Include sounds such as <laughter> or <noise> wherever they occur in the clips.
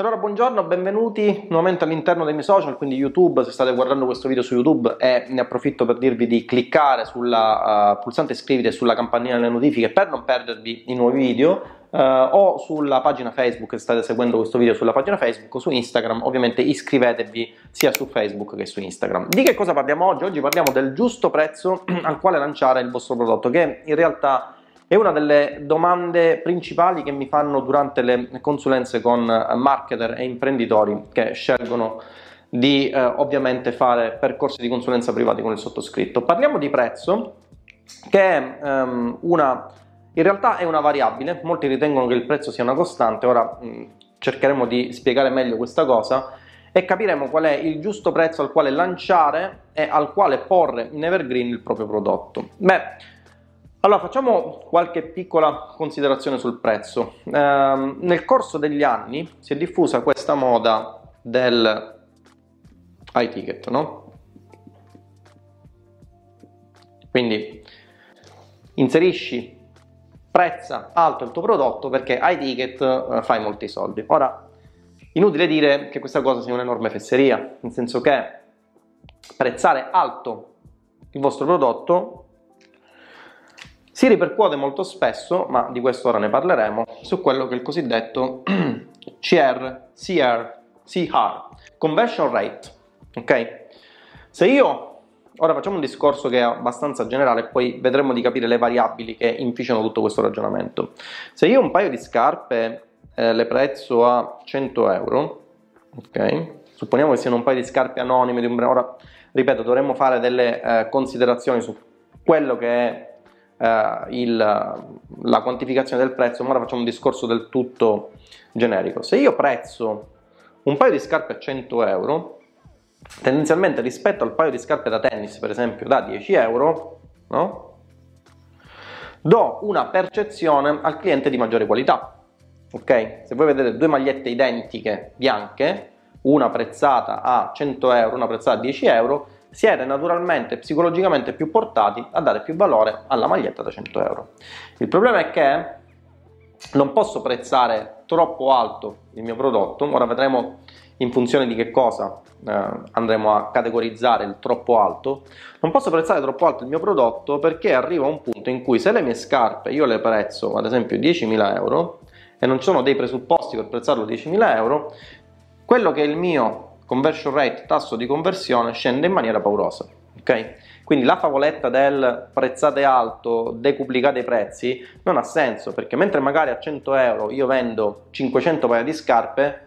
Allora buongiorno, benvenuti nuovamente all'interno dei miei social, quindi YouTube, se state guardando questo video su YouTube e ne approfitto per dirvi di cliccare sulla uh, pulsante iscriviti e sulla campanella delle notifiche per non perdervi i nuovi video uh, o sulla pagina Facebook, se state seguendo questo video sulla pagina Facebook o su Instagram, ovviamente iscrivetevi sia su Facebook che su Instagram. Di che cosa parliamo oggi? Oggi parliamo del giusto prezzo <clears throat> al quale lanciare il vostro prodotto, che in realtà è una delle domande principali che mi fanno durante le consulenze con marketer e imprenditori che scelgono di eh, ovviamente fare percorsi di consulenza privati con il sottoscritto. Parliamo di prezzo, che è um, una, in realtà è una variabile, molti ritengono che il prezzo sia una costante, ora mh, cercheremo di spiegare meglio questa cosa e capiremo qual è il giusto prezzo al quale lanciare e al quale porre in evergreen il proprio prodotto. Beh, allora, facciamo qualche piccola considerazione sul prezzo. Eh, nel corso degli anni si è diffusa questa moda del high ticket, no? Quindi inserisci prezza alto il tuo prodotto perché high ticket eh, fai molti soldi. Ora, inutile dire che questa cosa sia un'enorme fesseria, nel senso che prezzare alto il vostro prodotto si ripercuote molto spesso, ma di questo ora ne parleremo, su quello che è il cosiddetto CR, CR, CR, Conversion Rate. Ok? Se io, ora facciamo un discorso che è abbastanza generale, poi vedremo di capire le variabili che inficiano tutto questo ragionamento. Se io un paio di scarpe eh, le prezzo a 100 euro, ok? Supponiamo che siano un paio di scarpe anonime di un brand, ora ripeto, dovremmo fare delle eh, considerazioni su quello che è eh, il, la quantificazione del prezzo, ma ora facciamo un discorso del tutto generico. Se io prezzo un paio di scarpe a 100 euro, tendenzialmente rispetto al paio di scarpe da tennis, per esempio, da 10 euro, no? do una percezione al cliente di maggiore qualità. Ok? Se voi vedete due magliette identiche bianche, una prezzata a 100 euro, una prezzata a 10 euro, siete naturalmente psicologicamente più portati a dare più valore alla maglietta da 100 euro. Il problema è che non posso prezzare troppo alto il mio prodotto, ora vedremo in funzione di che cosa eh, andremo a categorizzare il troppo alto, non posso prezzare troppo alto il mio prodotto perché arriva un punto in cui se le mie scarpe io le prezzo ad esempio 10.000 euro e non ci sono dei presupposti per prezzarlo 10.000 euro, quello che è il mio conversion rate, tasso di conversione, scende in maniera paurosa. Okay? Quindi la favoletta del prezzate alto, decuplicate i prezzi, non ha senso, perché mentre magari a 100 euro io vendo 500 paia di scarpe,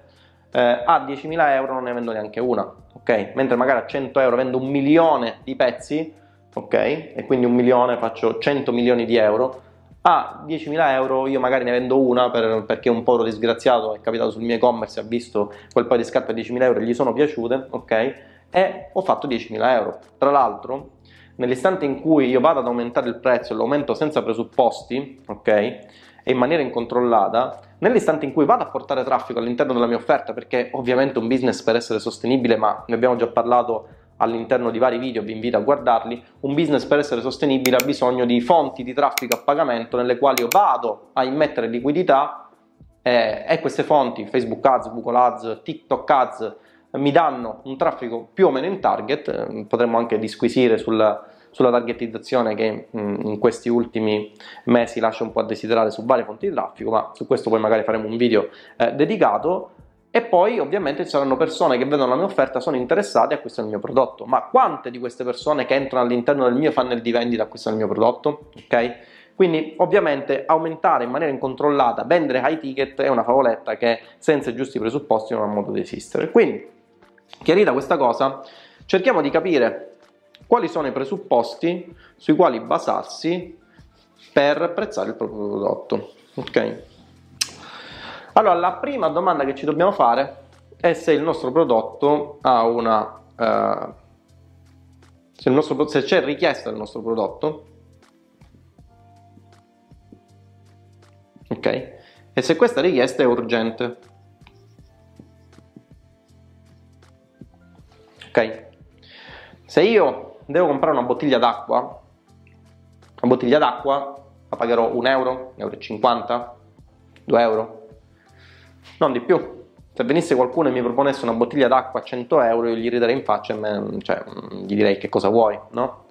eh, a 10.000 euro non ne vendo neanche una, ok? Mentre magari a 100 euro vendo un milione di pezzi, ok? E quindi un milione faccio 100 milioni di euro, a 10.000 euro io magari ne vendo una per, perché un povero disgraziato è capitato sul mio e-commerce ha visto quel paio di scarpe a 10.000 euro e gli sono piaciute, ok? E ho fatto 10.000 euro. Tra l'altro, nell'istante in cui io vado ad aumentare il prezzo e lo aumento senza presupposti, ok? E in maniera incontrollata, nell'istante in cui vado a portare traffico all'interno della mia offerta, perché ovviamente un business per essere sostenibile, ma ne abbiamo già parlato all'interno di vari video, vi invito a guardarli, un business per essere sostenibile ha bisogno di fonti di traffico a pagamento nelle quali io vado a immettere liquidità eh, e queste fonti, Facebook Ads, Google Ads, TikTok Ads, mi danno un traffico più o meno in target, eh, potremmo anche disquisire sulla, sulla targetizzazione che mm, in questi ultimi mesi lascia un po' a desiderare su varie fonti di traffico, ma su questo poi magari faremo un video eh, dedicato. E poi ovviamente ci saranno persone che vedono la mia offerta, sono interessate e acquistano il mio prodotto. Ma quante di queste persone che entrano all'interno del mio funnel di vendita acquistano il mio prodotto? Ok? Quindi ovviamente aumentare in maniera incontrollata, vendere high ticket è una favoletta che senza i giusti presupposti non ha modo di esistere. Quindi, chiarita questa cosa, cerchiamo di capire quali sono i presupposti sui quali basarsi per prezzare il proprio prodotto. Ok? Allora, la prima domanda che ci dobbiamo fare è se il nostro prodotto ha una... Uh, se, nostro, se c'è richiesta del nostro prodotto, ok? E se questa richiesta è urgente. Ok? Se io devo comprare una bottiglia d'acqua, una bottiglia d'acqua la pagherò 1 euro, 1,50 euro, 2 euro, non di più. Se venisse qualcuno e mi proponesse una bottiglia d'acqua a 100 euro, io gli riderei in faccia e me, cioè, gli direi che cosa vuoi, no?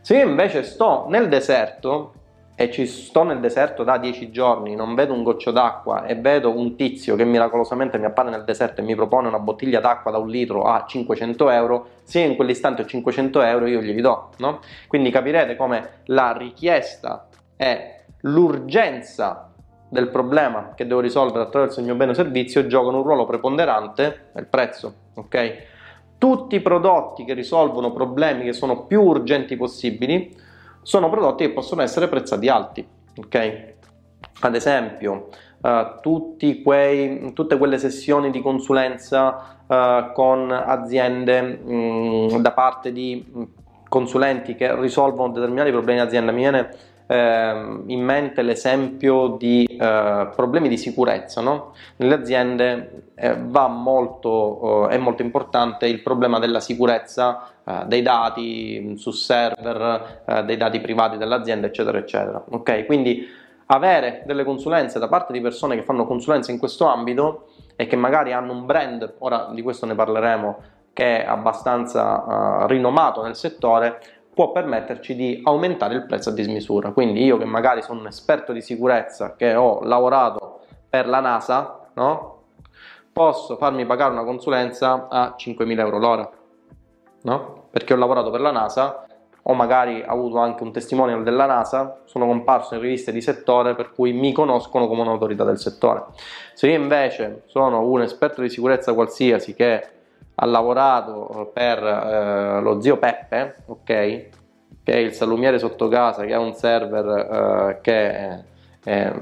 Se io invece sto nel deserto e ci sto nel deserto da 10 giorni, non vedo un goccio d'acqua e vedo un tizio che miracolosamente mi appare nel deserto e mi propone una bottiglia d'acqua da un litro a 500 euro, se in quell'istante ho 500 euro io glieli do, no? Quindi capirete come la richiesta e l'urgenza del problema che devo risolvere attraverso il mio bene o servizio giocano un ruolo preponderante nel prezzo, ok? Tutti i prodotti che risolvono problemi che sono più urgenti possibili sono prodotti che possono essere prezzati alti, ok? Ad esempio, uh, quei, tutte quelle sessioni di consulenza uh, con aziende mh, mm, da parte di mm, consulenti che risolvono determinati problemi in azienda. Mi viene eh, in mente l'esempio di eh, problemi di sicurezza. No? Nelle aziende eh, molto, eh, è molto importante il problema della sicurezza eh, dei dati su server, eh, dei dati privati dell'azienda, eccetera, eccetera. Okay? Quindi avere delle consulenze da parte di persone che fanno consulenza in questo ambito e che magari hanno un brand, ora di questo ne parleremo, che è abbastanza rinomato nel settore, può permetterci di aumentare il prezzo a dismisura. Quindi io che magari sono un esperto di sicurezza, che ho lavorato per la NASA, no? posso farmi pagare una consulenza a 5.000 euro l'ora, no? perché ho lavorato per la NASA, ho magari avuto anche un testimonial della NASA, sono comparso in riviste di settore per cui mi conoscono come un'autorità del settore. Se io invece sono un esperto di sicurezza qualsiasi che ha lavorato per eh, lo zio Peppe, ok? Che è il salumiere sotto casa, che ha un server eh, che è, è,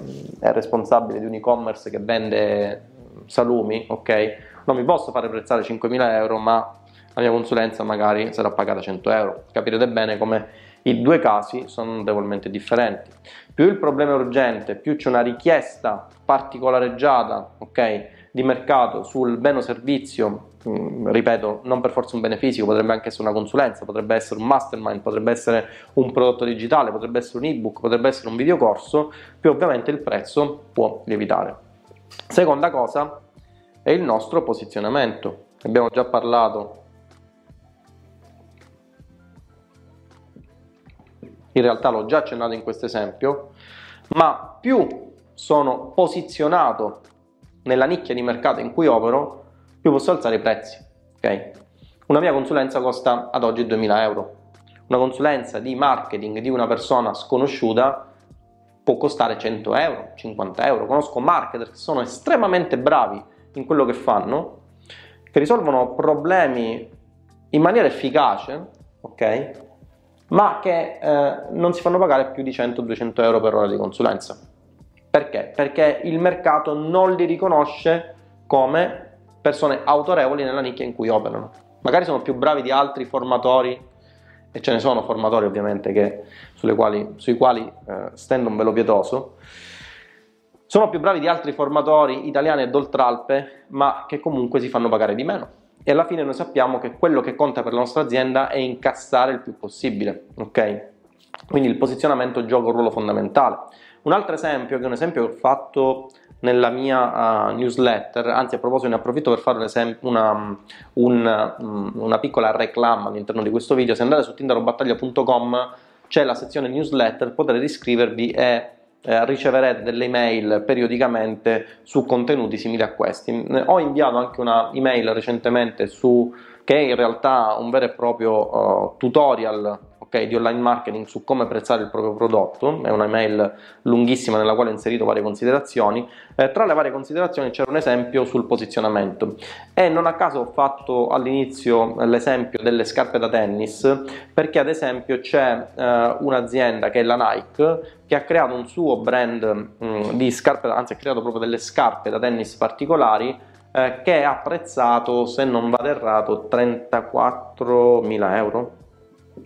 responsabile di un e-commerce che vende salumi, ok? Non mi posso fare prezzare 5.000 euro, ma la mia consulenza magari sarà pagata 100 euro. Capirete bene come i due casi sono notevolmente differenti. Più il problema è urgente, più c'è una richiesta particolareggiata, ok? Di mercato sul bene o servizio ripeto, non per forza un bene fisico, potrebbe anche essere una consulenza, potrebbe essere un mastermind, potrebbe essere un prodotto digitale, potrebbe essere un ebook, potrebbe essere un videocorso, più ovviamente il prezzo può lievitare. Seconda cosa è il nostro posizionamento. Abbiamo già parlato in realtà l'ho già accennato in questo esempio, ma più sono posizionato nella nicchia di mercato in cui opero, più posso alzare i prezzi. Okay? Una mia consulenza costa ad oggi 2000 euro. Una consulenza di marketing di una persona sconosciuta può costare 100 euro, 50 euro. Conosco marketer che sono estremamente bravi in quello che fanno, che risolvono problemi in maniera efficace, ok? Ma che eh, non si fanno pagare più di 100-200 euro per ora di consulenza. Perché? Perché il mercato non li riconosce come persone autorevoli nella nicchia in cui operano. Magari sono più bravi di altri formatori, e ce ne sono formatori ovviamente che, quali, sui quali eh, stendo un velo pietoso, sono più bravi di altri formatori italiani e d'oltralpe, ma che comunque si fanno pagare di meno. E alla fine noi sappiamo che quello che conta per la nostra azienda è incassare il più possibile, ok? Quindi il posizionamento gioca un ruolo fondamentale. Un altro esempio, che è un esempio che ho fatto nella mia uh, newsletter, anzi a proposito ne approfitto per fare una, una, mm, una piccola reclama all'interno di questo video, se andate su tindarobattaglia.com c'è la sezione newsletter, potrete iscrivervi e eh, riceverete delle email periodicamente su contenuti simili a questi. Ho inviato anche una email recentemente su che è in realtà un vero e proprio uh, tutorial di online marketing su come prezzare il proprio prodotto, è una mail lunghissima nella quale ho inserito varie considerazioni, eh, tra le varie considerazioni c'era un esempio sul posizionamento e non a caso ho fatto all'inizio l'esempio delle scarpe da tennis perché ad esempio c'è eh, un'azienda che è la Nike che ha creato un suo brand mh, mm, di scarpe, anzi ha creato proprio delle scarpe da tennis particolari eh, che ha prezzato, se non vado errato, 34.000 euro.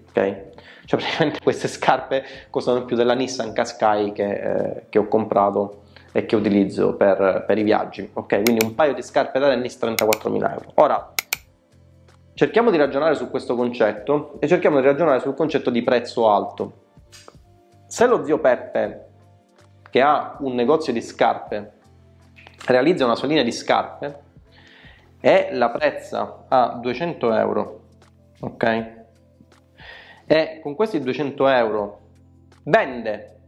Ok? Cioè <laughs> praticamente queste scarpe costano più della Nissan Qashqai che, eh, che ho comprato e che utilizzo per, per, i viaggi. Ok, quindi un paio di scarpe da tennis 34.000 euro. Ora, cerchiamo di ragionare su questo concetto e cerchiamo di ragionare sul concetto di prezzo alto. Se lo zio Peppe, che ha un negozio di scarpe, realizza una sua linea di scarpe, e la prezza a 200 euro, ok? E con questi 200 euro vende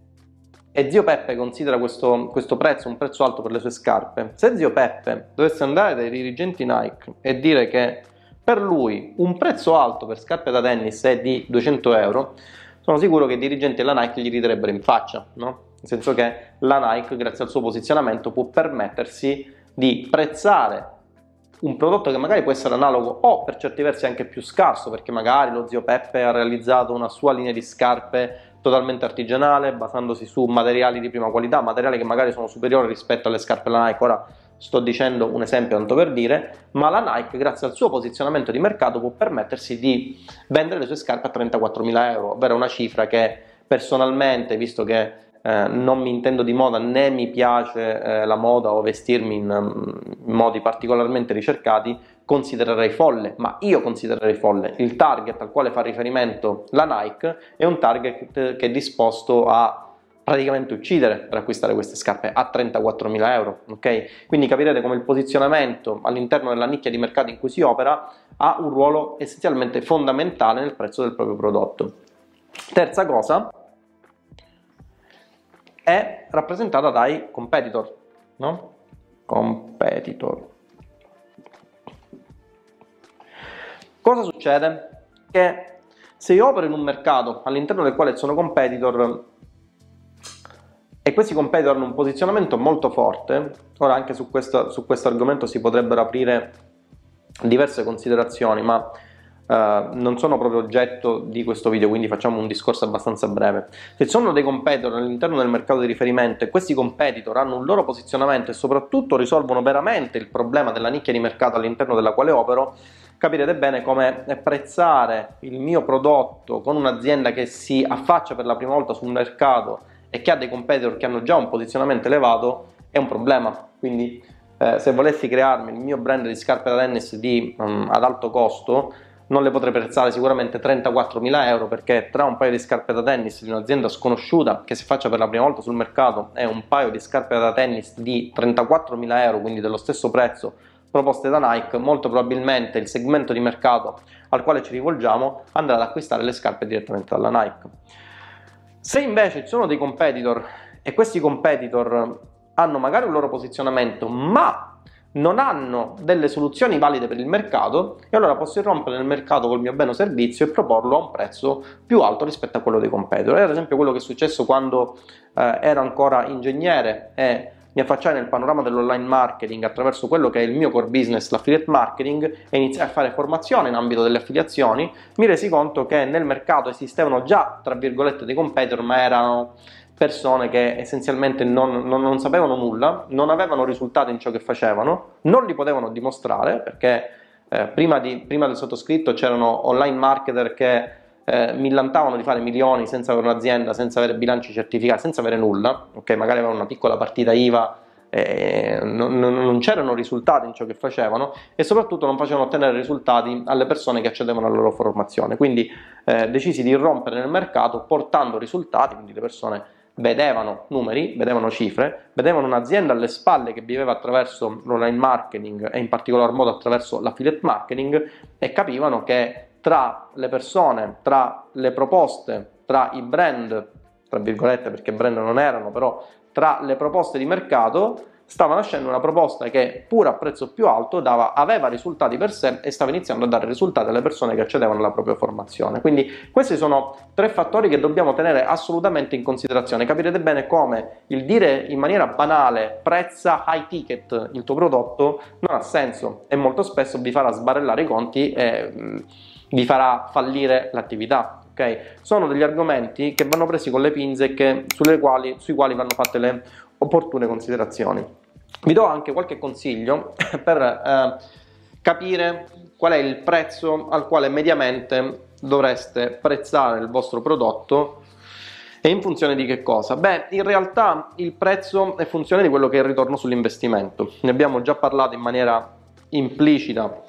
e zio Peppe considera questo, questo, prezzo un prezzo alto per le sue scarpe, se zio Peppe dovesse andare dai dirigenti Nike e dire che per lui un prezzo alto per scarpe da tennis è di 200 euro, sono sicuro che i dirigenti della Nike gli riderebbero in faccia, no? Nel senso che la Nike, grazie al suo posizionamento, può permettersi di prezzare un prodotto che magari può essere analogo o per certi versi anche più scarso, perché magari lo zio Peppe ha realizzato una sua linea di scarpe totalmente artigianale, basandosi su materiali di prima qualità, materiali che magari sono superiori rispetto alle scarpe della Nike. Ora sto dicendo un esempio tanto per dire, ma la Nike, grazie al suo posizionamento di mercato, può permettersi di vendere le sue scarpe a 34.000 euro, ovvero una cifra che personalmente, visto che eh, non mi intendo di moda né mi piace eh, la moda o vestirmi in, mm, in, modi particolarmente ricercati, considererei folle, ma io considererei folle. Il target al quale fa riferimento la Nike è un target che è disposto a praticamente uccidere per acquistare queste scarpe a 34.000 euro, ok? Quindi capirete come il posizionamento all'interno della nicchia di mercato in cui si opera ha un ruolo essenzialmente fondamentale nel prezzo del proprio prodotto. Terza cosa, è rappresentata dai competitor, no? Competitor. Cosa succede? Che se io opero in un mercato all'interno del quale sono competitor e questi competitor hanno un posizionamento molto forte, ora anche su questo, su questo argomento si potrebbero aprire diverse considerazioni, ma Uh, non sono proprio oggetto di questo video, quindi facciamo un discorso abbastanza breve. Se sono dei competitor all'interno del mercato di riferimento e questi competitor hanno un loro posizionamento e soprattutto risolvono veramente il problema della nicchia di mercato all'interno della quale opero, capirete bene come prezzare il mio prodotto con un'azienda che si affaccia per la prima volta sul mercato e che ha dei competitor che hanno già un posizionamento elevato è un problema. Quindi eh, se volessi crearmi il mio brand di scarpe da tennis di, um, ad alto costo, non le potrei prezzare sicuramente 34.000 euro perché tra un paio di scarpe da tennis di un'azienda sconosciuta che si faccia per la prima volta sul mercato e un paio di scarpe da tennis di 34.000 euro, quindi dello stesso prezzo proposte da Nike, molto probabilmente il segmento di mercato al quale ci rivolgiamo andrà ad acquistare le scarpe direttamente dalla Nike. Se invece ci sono dei competitor e questi competitor hanno magari un loro posizionamento, ma non hanno delle soluzioni valide per il mercato e allora posso irrompere nel mercato col mio bene o servizio e proporlo a un prezzo più alto rispetto a quello dei competitor. È ad esempio quello che è successo quando eh, ero ancora ingegnere e mi affacciai nel panorama dell'online marketing attraverso quello che è il mio core business, l'affiliate marketing, e iniziai a fare formazione in ambito delle affiliazioni, mi resi conto che nel mercato esistevano già, tra virgolette, dei competitor, ma erano persone che essenzialmente non, non, non, sapevano nulla, non avevano risultati in ciò che facevano, non li potevano dimostrare perché eh, prima, di, prima, del sottoscritto c'erano online marketer che eh, millantavano di fare milioni senza avere un'azienda, senza avere bilanci certificati, senza avere nulla, ok, magari avevano una piccola partita IVA eh, non, non, c'erano risultati in ciò che facevano e soprattutto non facevano ottenere risultati alle persone che accedevano alla loro formazione. Quindi eh, decisi di irrompere nel mercato portando risultati, quindi le persone vedevano numeri, vedevano cifre, vedevano un'azienda alle spalle che viveva attraverso l'online marketing e in particolar modo attraverso l'affiliate marketing e capivano che tra le persone, tra le proposte, tra i brand, tra virgolette perché brand non erano, però tra le proposte di mercato stava nascendo una proposta che pur a prezzo più alto dava, aveva risultati per sé e stava iniziando a dare risultati alle persone che accedevano alla propria formazione. Quindi questi sono tre fattori che dobbiamo tenere assolutamente in considerazione. Capirete bene come il dire in maniera banale prezza high ticket il tuo prodotto non ha senso e molto spesso vi farà sbarellare i conti e mh, vi farà fallire l'attività. Okay? Sono degli argomenti che vanno presi con le pinze che, quali, sui quali vanno fatte le opportune considerazioni. Vi do anche qualche consiglio <laughs> per eh, capire qual è il prezzo al quale mediamente dovreste prezzare il vostro prodotto e in funzione di che cosa? Beh, in realtà il prezzo è funzione di quello che è il ritorno sull'investimento. Ne abbiamo già parlato in maniera implicita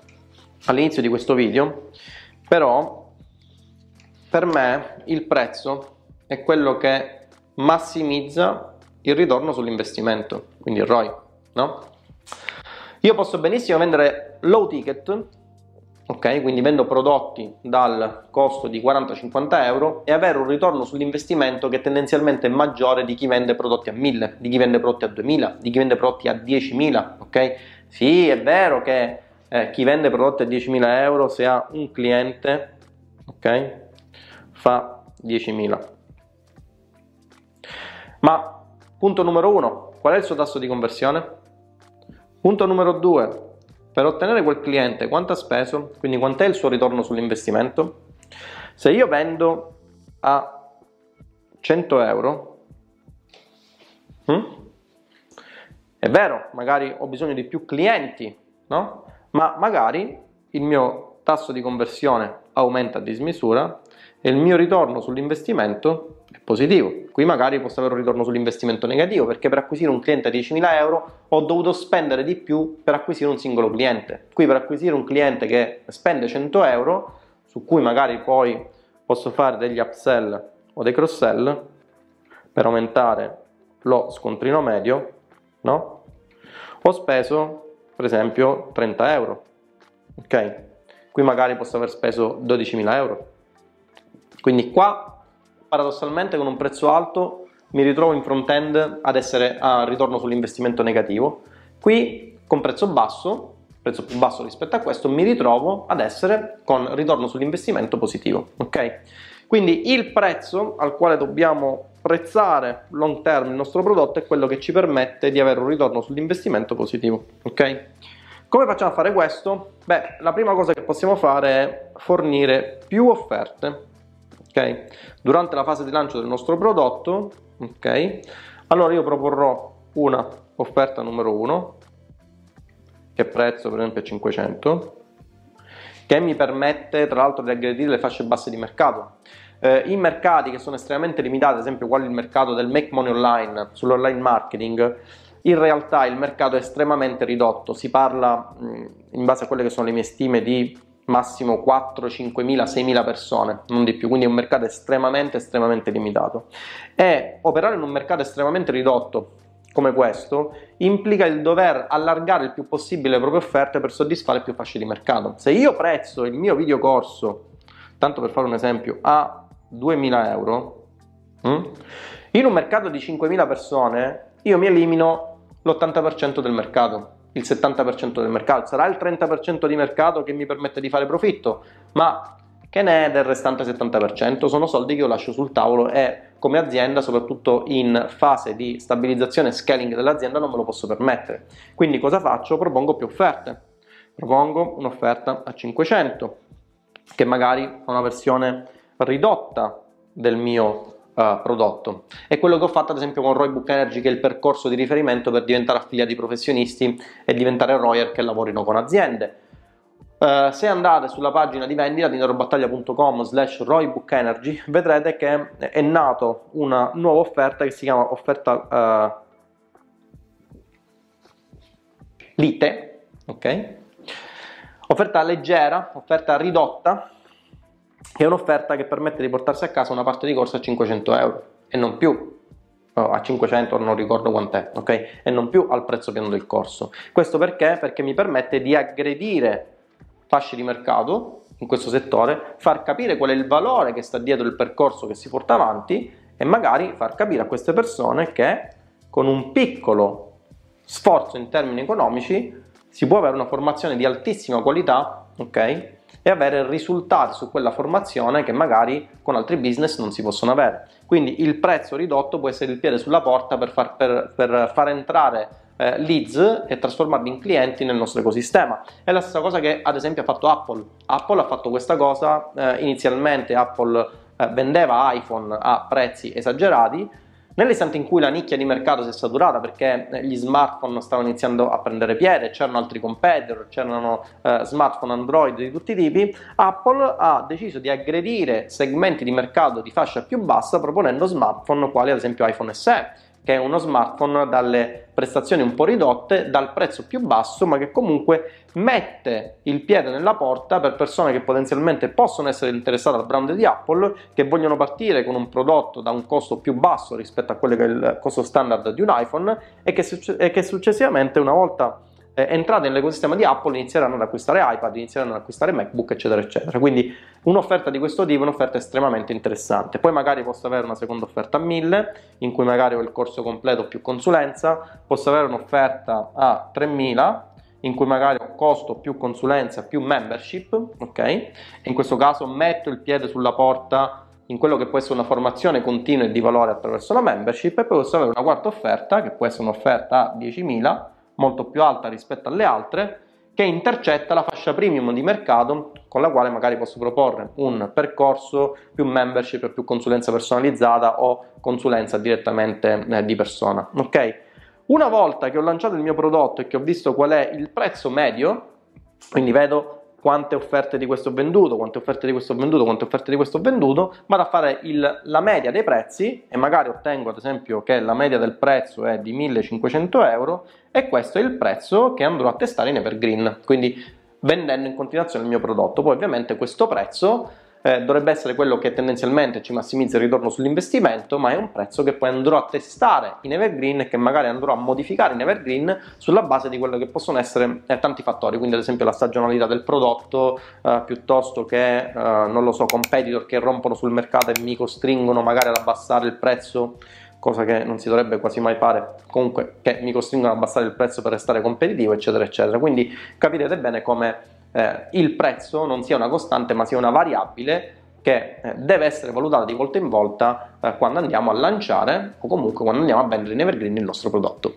all'inizio di questo video, però per me il prezzo è quello che massimizza il ritorno sull'investimento, quindi il ROI no? Io posso benissimo vendere low ticket, ok? Quindi vendo prodotti dal costo di 40-50 euro e avere un ritorno sull'investimento che tendenzialmente è maggiore di chi vende prodotti a 1000, di chi vende prodotti a 2000, di chi vende prodotti a 10.000, ok? Sì, è vero che eh, chi vende prodotti a 10.000 euro se ha un cliente, ok? Fa 10.000. Ma punto numero uno, qual è il suo tasso di conversione? Punto numero 2. Per ottenere quel cliente quanto ha speso? Quindi quant'è il suo ritorno sull'investimento? Se io vendo a 100 euro, hm? è vero, magari ho bisogno di più clienti, no? Ma magari il mio tasso di conversione aumenta a dismisura e il mio ritorno sull'investimento è positivo. Qui magari posso avere un ritorno sull'investimento negativo perché per acquisire un cliente a 10.000 euro ho dovuto spendere di più per acquisire un singolo cliente. Qui per acquisire un cliente che spende 100 euro, su cui magari poi posso fare degli upsell o dei cross sell per aumentare lo scontrino medio, no? Ho speso per esempio 30 euro. Ok? Qui magari posso aver speso 12.000 euro quindi qua paradossalmente con un prezzo alto mi ritrovo in front-end ad essere a ritorno sull'investimento negativo. Qui con prezzo basso, prezzo più basso rispetto a questo, mi ritrovo ad essere con ritorno sull'investimento positivo. Ok? Quindi il prezzo al quale dobbiamo prezzare long term il nostro prodotto è quello che ci permette di avere un ritorno sull'investimento positivo. Ok? Come facciamo a fare questo? Beh, la prima cosa che possiamo fare è fornire più offerte ok? Durante la fase di lancio del nostro prodotto, ok? Allora io proporrò una offerta numero 1 che prezzo per esempio è 500 che mi permette tra l'altro di aggredire le fasce basse di mercato. Eh, in mercati che sono estremamente limitati, ad esempio quale il mercato del make money online, sull'online marketing, in realtà il mercato è estremamente ridotto, si parla in base a quelle che sono le mie stime di massimo 4, 5 mila, 6 mila persone, non di più, quindi è un mercato estremamente, estremamente limitato. E operare in un mercato estremamente ridotto come questo implica il dover allargare il più possibile le proprie offerte per soddisfare più fasce di mercato. Se io prezzo il mio videocorso, tanto per fare un esempio, a 2000 euro, hm, in un mercato di 5.000 persone, io mi elimino l'80% del mercato il 70% del mercato, sarà il 30% di mercato che mi permette di fare profitto, ma che ne è del restante 70%? Sono soldi che io lascio sul tavolo e come azienda, soprattutto in fase di stabilizzazione e scaling dell'azienda, non me lo posso permettere. Quindi cosa faccio? Propongo più offerte. Propongo un'offerta a 500, che magari ha una versione ridotta del mio uh, prodotto. È quello che ho fatto ad esempio con Roy Book Energy, che è il percorso di riferimento per diventare affiliati professionisti e diventare Royer che lavorino con aziende. Uh, se andate sulla pagina di vendita di neurobattaglia.com slash roybookenergy vedrete che è nato una nuova offerta che si chiama offerta uh, lite, ok? Offerta leggera, offerta ridotta, è un'offerta che permette di portarsi a casa una parte di corso a 500 euro e non più oh, a 500 non ricordo quant'è, ok? E non più al prezzo pieno del corso. Questo perché? Perché mi permette di aggredire fasce di mercato in questo settore, far capire qual è il valore che sta dietro il percorso che si porta avanti e magari far capire a queste persone che con un piccolo sforzo in termini economici si può avere una formazione di altissima qualità, ok? E avere risultati su quella formazione che magari con altri business non si possono avere. Quindi il prezzo ridotto può essere il piede sulla porta per far, per, per far entrare eh, leads e trasformarli in clienti nel nostro ecosistema. È la stessa cosa che ad esempio ha fatto Apple. Apple ha fatto questa cosa, eh, inizialmente Apple eh, vendeva iPhone a prezzi esagerati, Nell'istante in cui la nicchia di mercato si è saturata perché eh, gli smartphone stavano iniziando a prendere piede, c'erano altri competitor, c'erano eh, smartphone Android di tutti i tipi, Apple ha deciso di aggredire segmenti di mercato di fascia più bassa proponendo smartphone quali ad esempio iPhone SE che è uno smartphone dalle prestazioni un po' ridotte, dal prezzo più basso, ma che comunque mette il piede nella porta per persone che potenzialmente possono essere interessate al brand di Apple, che vogliono partire con un prodotto da un costo più basso rispetto a quello che è il costo standard di un iPhone e che, e che successivamente una volta eh, entrate nell'ecosistema di Apple inizieranno ad acquistare iPad, inizieranno ad acquistare MacBook, eccetera, eccetera. Quindi un'offerta di questo tipo è un'offerta estremamente interessante. Poi magari posso avere una seconda offerta a 1000, in cui magari ho il corso completo più consulenza, posso avere un'offerta a 3000 in cui magari ho costo più consulenza più membership, ok? E in questo caso metto il piede sulla porta in quello che può essere una formazione continua e di valore attraverso la membership e poi posso avere una quarta offerta che può essere un'offerta a 10.000 molto più alta rispetto alle altre, che intercetta la fascia premium di mercato con la quale magari posso proporre un percorso più membership, più consulenza personalizzata o consulenza direttamente eh, di persona. Ok? Una volta che ho lanciato il mio prodotto e che ho visto qual è il prezzo medio, quindi vedo quante offerte di questo ho venduto, quante offerte di questo ho venduto, quante offerte di questo ho venduto, vado a fare il, la media dei prezzi e magari ottengo ad esempio che la media del prezzo è di 1500 euro e questo è il prezzo che andrò a testare in Evergreen, quindi vendendo in continuazione il mio prodotto. Poi ovviamente questo prezzo eh, dovrebbe essere quello che tendenzialmente ci massimizza il ritorno sull'investimento, ma è un prezzo che poi andrò a testare in Evergreen e che magari andrò a modificare in Evergreen sulla base di quello che possono essere eh, tanti fattori, quindi ad esempio la stagionalità del prodotto, eh, piuttosto che, eh, non lo so, competitor che rompono sul mercato e mi costringono magari ad abbassare il prezzo cosa che non si dovrebbe quasi mai fare, comunque che mi costringono ad abbassare il prezzo per restare competitivo, eccetera, eccetera. Quindi capirete bene come eh, il prezzo non sia una costante ma sia una variabile che eh, deve essere valutata di volta in volta eh, quando andiamo a lanciare o comunque quando andiamo a vendere in Evergreen il nostro prodotto.